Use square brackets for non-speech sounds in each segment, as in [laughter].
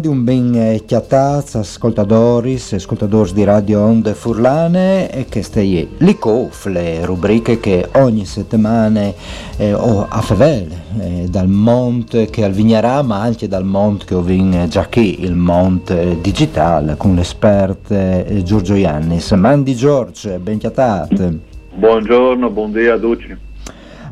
Mandi, un ben eh, chiataz, ascoltadoris, ascoltadores di Radio Onde Furlane e che stai lì cof, le rubriche che ogni settimana eh, o a Fevel, eh, dal Monte che al Vignerà, ma anche dal Monte che ho vin già qui, il Monte Digital, con l'esperto eh, Giorgio Iannis. Mandi Giorgio, ben chiatat. Buongiorno, buongiorno a tutti.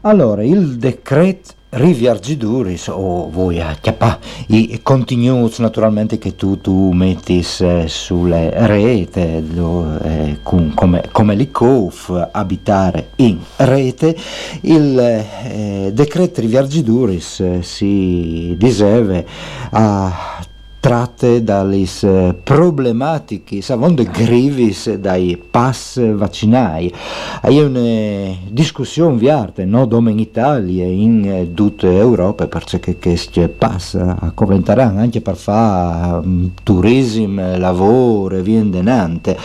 Allora, il decreto Riviargiduris o voi a chiappa i continuous naturalmente che tu, tu metti eh, sulle rete lo, eh, come, come l'ICOF abitare in rete. Il eh, decreto Riviargiduris eh, si diserve a tratte dalle problematiche, savonde grivis dai pass vaccinai. Hai una discussione viarte, no, dome in Italia e in tutta Europa, perché questo pass a Coventaran anche per fare um, turismo, lavoro e via denante.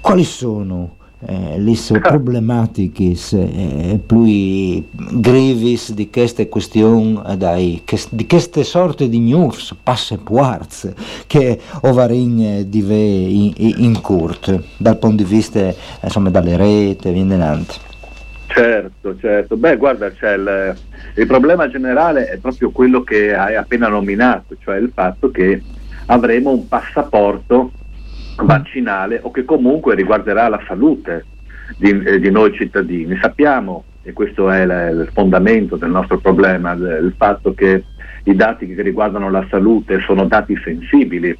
Quali sono eh, le problematiche eh, più gravis di queste questioni dai, di queste sorte di news passe puarz che ovarin eh, di ve in, in court dal punto di vista insomma dalle rete viene avanti certo certo. Beh guarda c'è il, il problema generale è proprio quello che hai appena nominato cioè il fatto che avremo un passaporto vaccinale o che comunque riguarderà la salute di, eh, di noi cittadini. Sappiamo, e questo è la, il fondamento del nostro problema, il fatto che i dati che riguardano la salute sono dati sensibili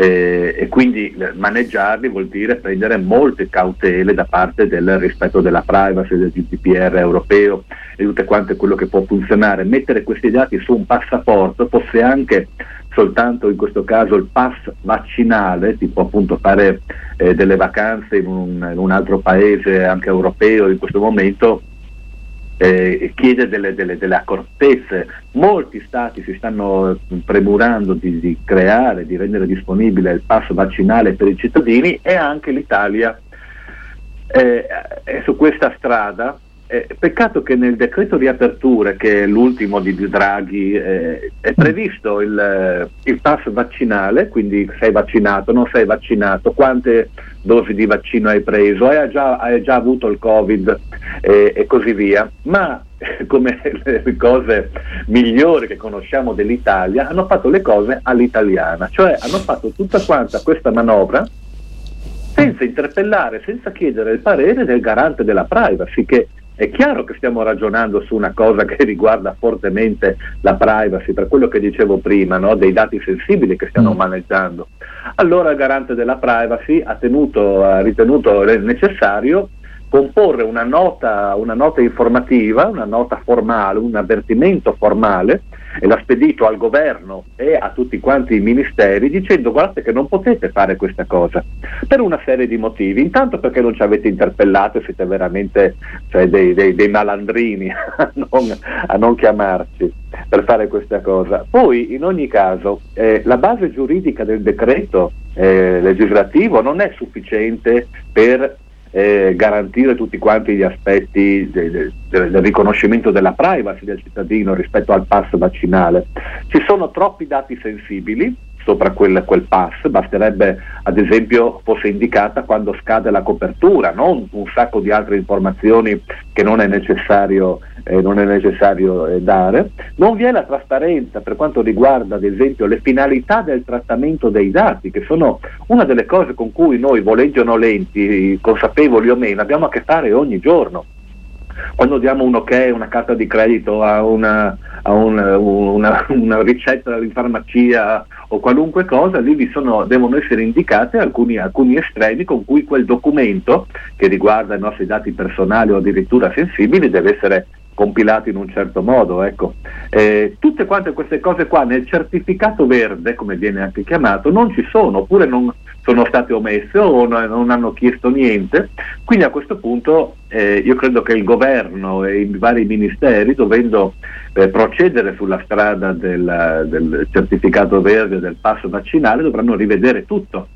eh, e quindi maneggiarli vuol dire prendere molte cautele da parte del rispetto della privacy, del GDPR europeo e tutte quante quello che può funzionare. Mettere questi dati su un passaporto fosse anche soltanto in questo caso il pass vaccinale, tipo appunto fare eh, delle vacanze in un, in un, altro paese anche europeo in questo momento, eh, chiede delle, delle, delle, accortezze. Molti stati si stanno premurando di, di, creare, di rendere disponibile il pass vaccinale per i cittadini e anche l'Italia eh, è su questa strada eh, peccato che nel decreto di apertura, che è l'ultimo di Draghi, eh, è previsto il, eh, il, pass vaccinale, quindi sei vaccinato, non sei vaccinato, quante dosi di vaccino hai preso, hai già, hai già avuto il Covid eh, e così via. Ma [laughs] come le cose migliori che conosciamo dell'Italia, hanno fatto le cose all'italiana, cioè hanno fatto tutta quanta questa manovra senza interpellare, senza chiedere il parere del garante della privacy, che è chiaro che stiamo ragionando su una cosa che riguarda fortemente la privacy, per quello che dicevo prima, no? dei dati sensibili che stiamo mm. maneggiando. Allora il garante della privacy ha, tenuto, ha ritenuto necessario comporre una nota, una nota informativa, una nota formale, un avvertimento formale l'ha spedito al governo e a tutti quanti i ministeri dicendo guardate che non potete fare questa cosa per una serie di motivi. Intanto perché non ci avete interpellato e siete veramente cioè, dei, dei, dei, malandrini [laughs] a non, a non, chiamarci per fare questa cosa. Poi in ogni caso eh, la base giuridica del decreto eh, legislativo non è sufficiente per eh, garantire tutti quanti gli aspetti de, de, de, del riconoscimento della privacy del cittadino rispetto al pass vaccinale. Ci sono troppi dati sensibili sopra quel, quel, pass, basterebbe ad esempio fosse indicata quando scade la copertura, non un sacco di altre informazioni che non è necessario, eh, non è necessario eh, dare. Non vi è la trasparenza per quanto riguarda ad esempio le finalità del trattamento dei dati, che sono una delle cose con cui noi, volenti o nolenti, consapevoli o meno, abbiamo a che fare ogni giorno quando diamo un ok, una carta di credito a una, a una, una, una ricetta in farmacia o qualunque cosa, lì sono, devono essere indicate alcuni, alcuni, estremi con cui quel documento che riguarda i nostri dati personali o addirittura sensibili deve essere compilato in un certo modo. Ecco. Eh, tutte quante queste cose qua nel certificato verde, come viene anche chiamato, non ci sono, oppure non, sono state omesse o non hanno chiesto niente. Quindi a questo punto eh, io credo che il governo e i vari ministeri, dovendo eh, procedere sulla strada del, del certificato verde del passo vaccinale, dovranno rivedere tutto.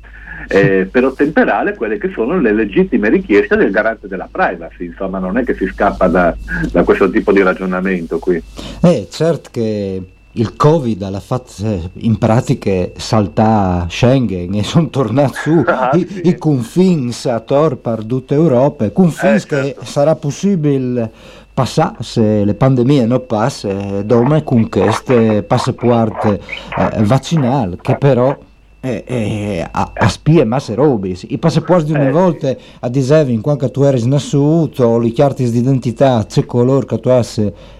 Eh, per ottemperare quelle che sono le legittime richieste del garante della privacy, insomma non è che si scappa da, da questo tipo di ragionamento qui. Eh, certo che il Covid ha fatto in pratica saltare Schengen e sono tornati su [laughs] ah, i, sì. i confini a Tor per tutta Europa, confini eh, certo. che sarà possibile passare se le pandemie non passano, dove con questo passaporto eh, vaccinale che però eh, eh, a, a spie masse robis. I passaporti di una eh, volta a dicevi quando tu eri nasciuto, le carte di identità, c'è colore che tu hai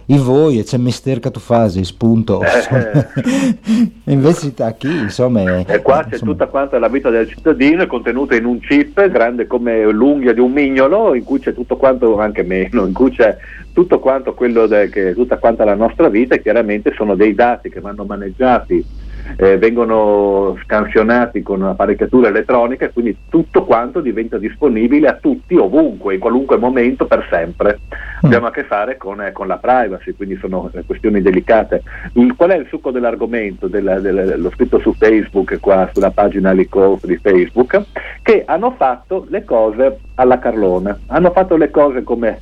i voi e c'è mistero che tu fai, spunto. Eh. [laughs] Invece da qui, insomma... E qua c'è insomma. tutta quanta la vita del cittadino, è contenuta in un chip grande come l'unghia di un mignolo, in cui c'è tutto quanto, anche meno, in cui c'è tutto quanto quello de, che, tutta quanta la nostra vita e chiaramente sono dei dati che vanno maneggiati eh, vengono scansionati con apparecchiatura elettronica e quindi tutto quanto diventa disponibile a tutti, ovunque, in qualunque momento, per sempre. Mm. Abbiamo a che fare con, eh, con la privacy, quindi sono eh, questioni delicate. Il, qual è il succo dell'argomento? Del, del, l'ho scritto su Facebook, qua sulla pagina Licof di Facebook, che hanno fatto le cose alla Carlona, hanno fatto le cose come,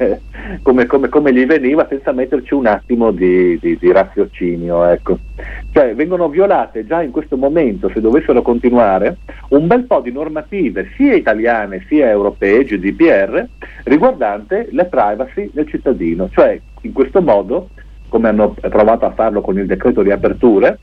come, come, come gli veniva senza metterci un attimo di, di, di raziocinio. Ecco. Cioè vengono violate già in questo momento, se dovessero continuare, un bel po' di normative sia italiane sia europee, GDPR, riguardante le privacy del cittadino. Cioè in questo modo, come hanno provato a farlo con il decreto di aperture,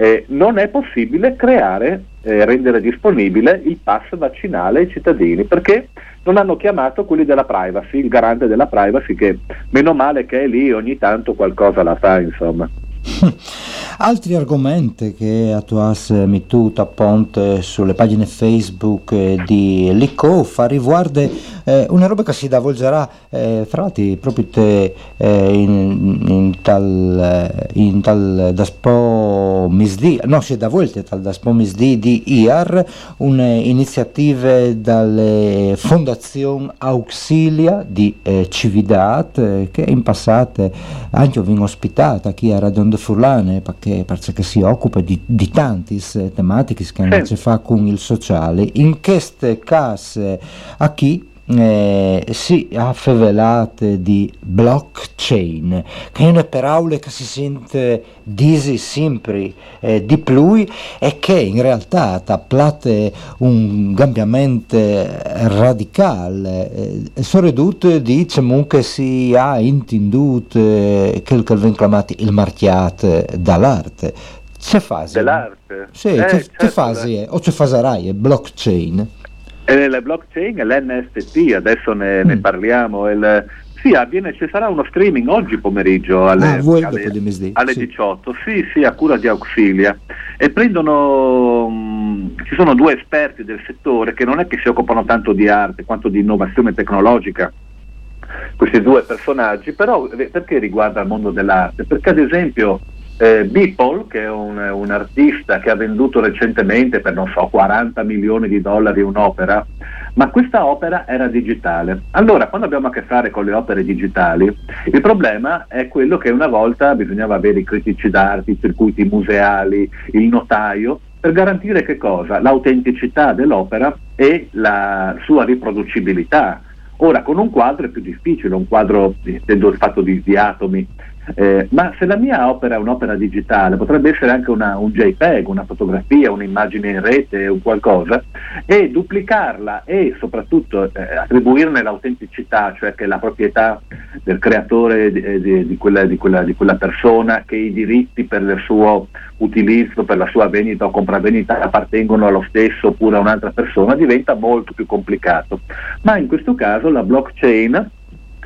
eh, non è possibile creare eh, rendere disponibile il pass vaccinale ai cittadini perché non hanno chiamato quelli della privacy, il garante della privacy che meno male che è lì ogni tanto qualcosa la fa insomma. [laughs] Altri argomenti che attuasse Mituta Ponte sulle pagine Facebook di Licofa riguarda eh, una roba che si davolgerà eh, fra l'altro proprio te, eh, in, in, tal, eh, in tal daspo misdi, no si davolge tal daspo misdi di IAR un'iniziativa dalle fondazioni Auxilia di eh, Cividat eh, che in passato anche ho ospitata qui a Radio de Furlane perché, perché si occupa di, di tante tematiche che hanno a che fare con il sociale. In queste case a chi eh, si affavelate di blockchain, che è una parola che si sente disi sempre eh, di più e che in realtà taplate un cambiamento radicale, eh, soprattutto diciamo che si ha intendut eh, quel che viene chiamato il marchiato dall'arte. C'è fase? Dell'arte? Sì, eh, c'è, certo, c'è fase, o c'è faserai, blockchain. E la blockchain l'NFT, adesso ne, mm. ne parliamo. Il, sì, avviene, ci sarà uno streaming oggi pomeriggio alle, ah, alle, alle sì. 18, sì, sì, a cura di Auxilia. E prendono, mh, mm, ci sono due esperti del settore che non è che si occupano tanto di arte quanto di innovazione tecnologica, questi due personaggi, però eh, perché riguarda il mondo dell'arte? Perché ad esempio eh, Beeple, che è un, un, artista che ha venduto recentemente per non so 40 milioni di dollari un'opera, ma questa opera era digitale. Allora, quando abbiamo a che fare con le opere digitali, il problema è quello che una volta bisognava avere i critici d'arte, i circuiti museali, il notaio, per garantire che cosa? L'autenticità dell'opera e la sua riproducibilità. Ora con un quadro è più difficile, un quadro, intendo il fatto di, di atomi, eh, ma se la mia opera è un'opera digitale, potrebbe essere anche una, un JPEG, una fotografia, un'immagine in rete o qualcosa, e duplicarla e soprattutto eh, attribuirne l'autenticità, cioè che la proprietà del creatore di, di, di, quella, quella, di quella persona, che i diritti per il suo utilizzo, per la sua vendita o compravendita appartengono allo stesso oppure a un'altra persona, diventa molto più complicato. Ma in questo caso la blockchain,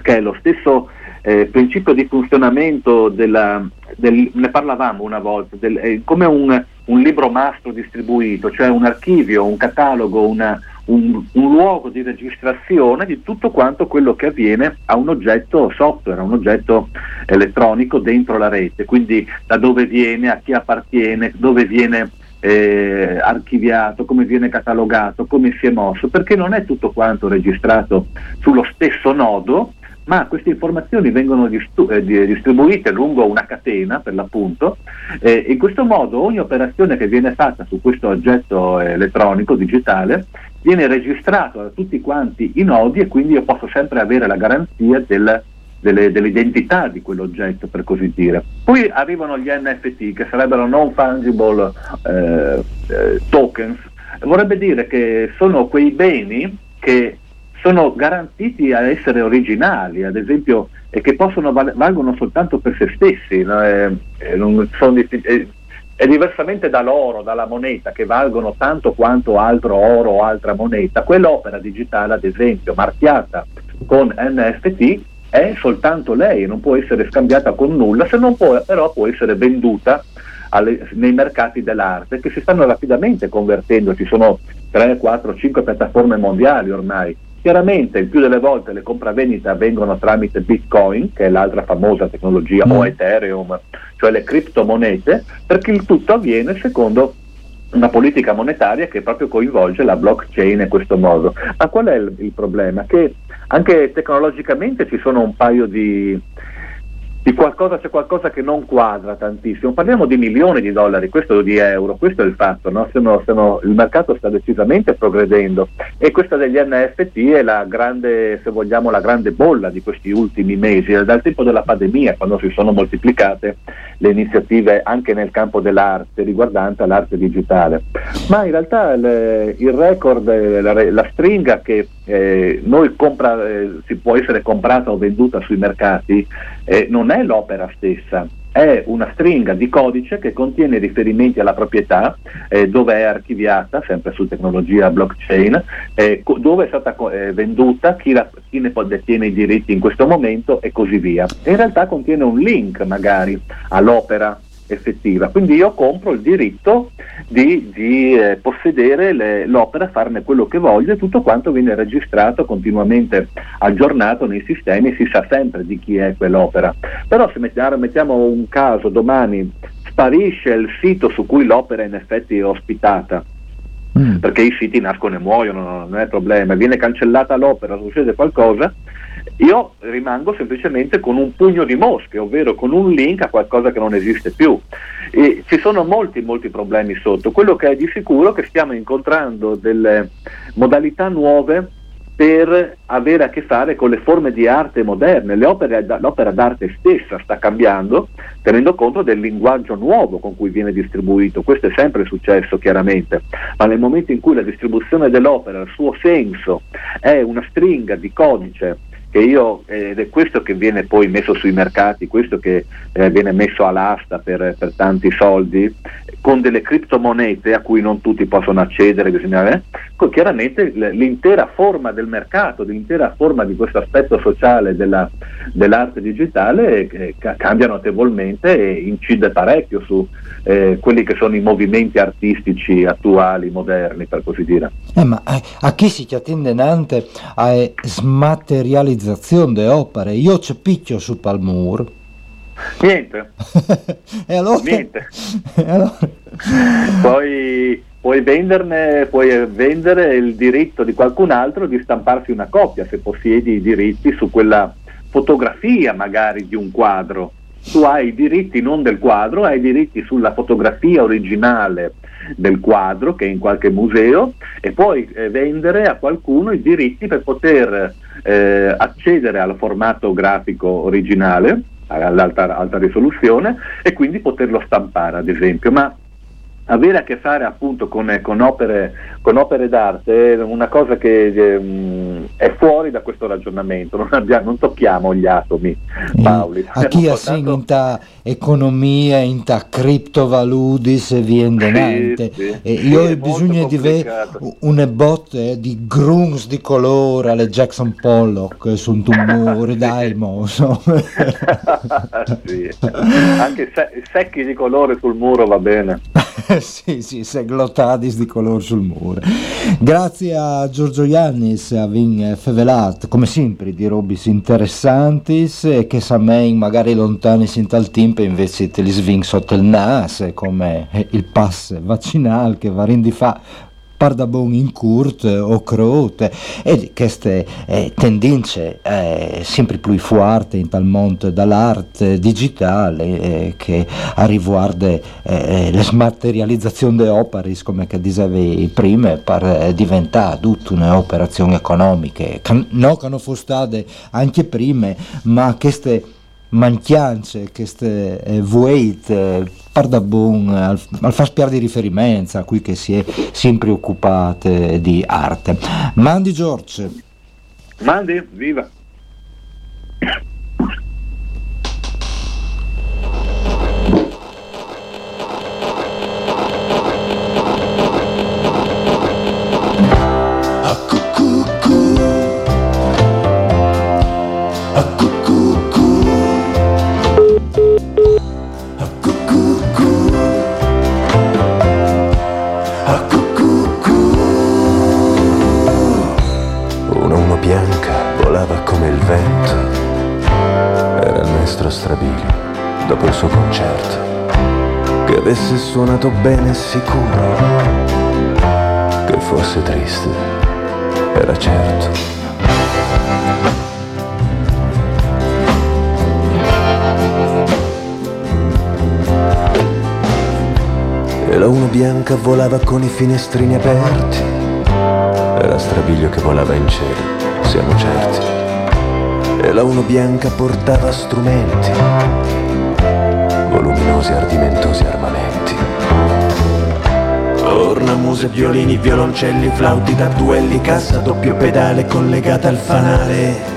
che è lo stesso eh, principio di funzionamento della, del, ne parlavamo una volta, del, è come un, un, libro mastro distribuito, cioè un archivio, un catalogo, una, un, un, luogo di registrazione di tutto quanto quello che avviene a un oggetto software, a un oggetto elettronico dentro la rete, quindi da dove viene, a chi appartiene, dove viene eh, archiviato, come viene catalogato, come si è mosso, perché non è tutto quanto registrato sullo stesso nodo, ma queste informazioni vengono eh, distribuite lungo una catena per l'appunto e in questo modo ogni operazione che viene fatta su questo oggetto elettronico digitale viene registrato da tutti quanti i nodi e quindi io posso sempre avere la garanzia del, delle, dell'identità di quell'oggetto per così dire. Poi arrivano gli NFT che sarebbero non fungible eh, eh, tokens, vorrebbe dire che sono quei beni che sono garantiti a essere originali, ad esempio, e che possono val- valgono soltanto per se stessi. No? E, e di- e, è diversamente dall'oro, dalla moneta, che valgono tanto quanto altro oro o altra moneta, quell'opera digitale, ad esempio, marchiata con NFT, è soltanto lei, non può essere scambiata con nulla, se non può, però può essere venduta alle, nei mercati dell'arte che si stanno rapidamente convertendo, ci sono 3, 4, 5 piattaforme mondiali ormai Chiaramente il più delle volte le compravendite avvengono tramite Bitcoin, che è l'altra famosa tecnologia, mm. o Ethereum, cioè le criptomonete, perché il tutto avviene secondo una politica monetaria che proprio coinvolge la blockchain in questo modo. Ma qual è il, il problema? Che anche tecnologicamente ci sono un paio di, di qualcosa c'è qualcosa che non quadra tantissimo. Parliamo di milioni di dollari, questo di euro, questo è il fatto, no? sono, sono, il mercato sta decisamente progredendo e questa degli NFT è la grande, se vogliamo, la grande bolla di questi ultimi mesi, dal tempo della pandemia, quando si sono moltiplicate le iniziative anche nel campo dell'arte riguardante l'arte digitale. Ma in realtà il, il record, la, la, stringa che eh, noi compra, eh, si può essere comprata o venduta sui mercati eh, non è l'opera stessa, è una stringa di codice che contiene riferimenti alla proprietà, eh, dove è archiviata, sempre su tecnologia blockchain, eh, co- dove è stata co- eh, venduta, chi, la, chi, ne detiene i diritti in questo momento e così via. E in realtà contiene un link magari all'opera effettiva. Quindi io compro il diritto di, di eh, possedere le, l'opera, farne quello che voglio e tutto quanto viene registrato continuamente aggiornato nei sistemi, si sa sempre di chi è quell'opera. Però se mettiamo, mettiamo un caso, domani sparisce il sito su cui l'opera in effetti è ospitata, mm. perché i siti nascono e muoiono, non è problema, viene cancellata l'opera, succede qualcosa, io rimango semplicemente con un pugno di mosche, ovvero con un link a qualcosa che non esiste più. E ci sono molti, molti problemi sotto. Quello che è di sicuro è che stiamo incontrando delle modalità nuove per avere a che fare con le forme di arte moderne. Opere, l'opera d'arte stessa sta cambiando tenendo conto del linguaggio nuovo con cui viene distribuito. Questo è sempre successo chiaramente, ma nel momento in cui la distribuzione dell'opera, il suo senso è una stringa di codice che io, ed è questo che viene poi messo sui mercati, questo che eh, viene messo all'asta per, per, tanti soldi, con delle criptomonete a cui non tutti possono accedere, bisogna, eh? chiaramente l'intera forma del mercato, l'intera forma di questo aspetto sociale della, dell'arte digitale eh, cambia notevolmente e incide parecchio su eh, quelli che sono i movimenti artistici attuali, moderni, per così dire. Eh, ma a, a chi si attende nante a smaterializzazione delle opere? Io ci picchio su Palmur. Niente. [laughs] e allora? Niente. e allora? Poi puoi venderne, puoi vendere il diritto di qualcun altro di stamparsi una copia se possiedi i diritti su quella fotografia magari di un quadro. Tu hai i diritti non del quadro, hai i diritti sulla fotografia originale del quadro che è in qualche museo e puoi eh, vendere a qualcuno i diritti per poter eh, accedere al formato grafico originale all'alta alta risoluzione e quindi poterlo stampare ad esempio. Ma avere a che fare appunto con, con, opere, con opere, d'arte è una cosa che eh, è fuori da questo ragionamento, non, abbiamo, non tocchiamo gli atomi, Paoli. A chi portato... in ta economia, in ta criptovaludis e denante. Sì, sì. io ho bisogno di avere una botte di grungs di colore alle Jackson Pollock su un tumore, [laughs] dai moso. [laughs] sì. Anche se- secchi di colore sul muro va bene. [laughs] [laughs] sì, sì, se glottadis di colore sul muro. Grazie a Giorgio Iannis avin fevelat, come sempre, di robis interessantis e che sa me magari lontani in tal tempo invece te li sving sotto il nas, come il pass vaccinale che va di fa pardabon in curt o crote e queste eh, tendenze eh, sempre più forti in tal mondo dall'arte digitale eh, che riguarda eh, eh, la smaterializzazione delle opere come che dicevi prima per eh, diventare tutta un'operazione economica che no che non fosse state anche prima ma queste manchianze, queste eh, vueit, eh, pardabun, al, al far spiare di riferimento a cui che si è sempre occupate di arte. Mandi George. Mandi, viva. Dopo il suo concerto, che avesse suonato bene sicuro, che fosse triste, era certo. E la uno bianca volava con i finestrini aperti, era Strabilio che volava in cielo, siamo certi. E la uno bianca portava strumenti voluminosi ardimentosi armamenti. Ornamuse, violini, violoncelli, flauti da duelli, cassa doppio pedale collegata al fanale.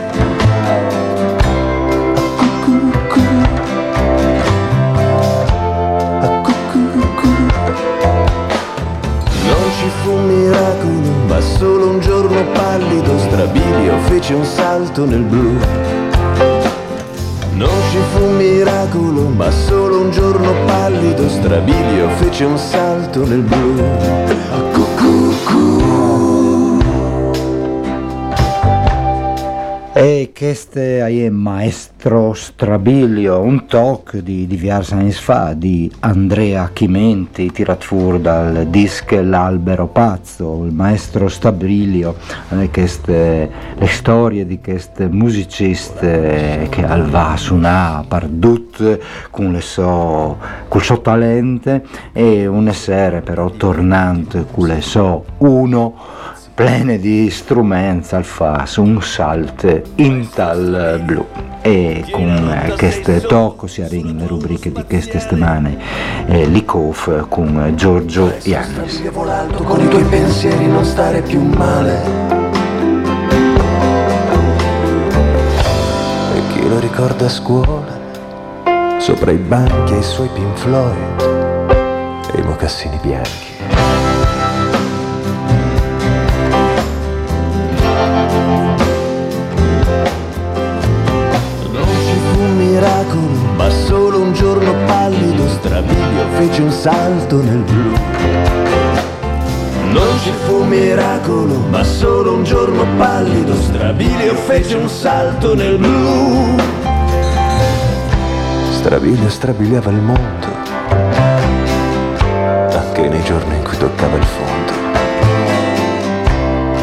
Ma solo un giorno pallido strabilio fece un salto nel blu non ci fu un miracolo, ma solo un giorno pallido strabilio fece un salto nel blu. E questo è Maestro Strabilio, un talk di diversi anni fa di Andrea Chimenti, tirato fuori dal disc L'albero pazzo, il Maestro Strabilio, queste, le storie di queste musiciste che al va suonare perdut con, le so, col suo talento e una sera però tornante con le so uno plene di strumenti al fas, un salt in tal blu. E con queste tocco si arriva in rubriche di queste settimane eh, Likov con Giorgio Iannis. Con i tuoi pensieri non stare più male. E chi lo ricorda a scuola, sopra i banchi e i suoi Pink e i mocassini bianchi. Ma solo un giorno pallido strabilio fece un salto nel blu. Non ci fu miracolo, ma solo un giorno pallido strabilio fece un salto nel blu. Strabilio strabiliava il mondo, anche nei giorni in cui toccava il fondo.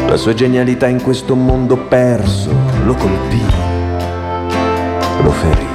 La sua genialità in questo mondo perso lo colpì, lo ferì.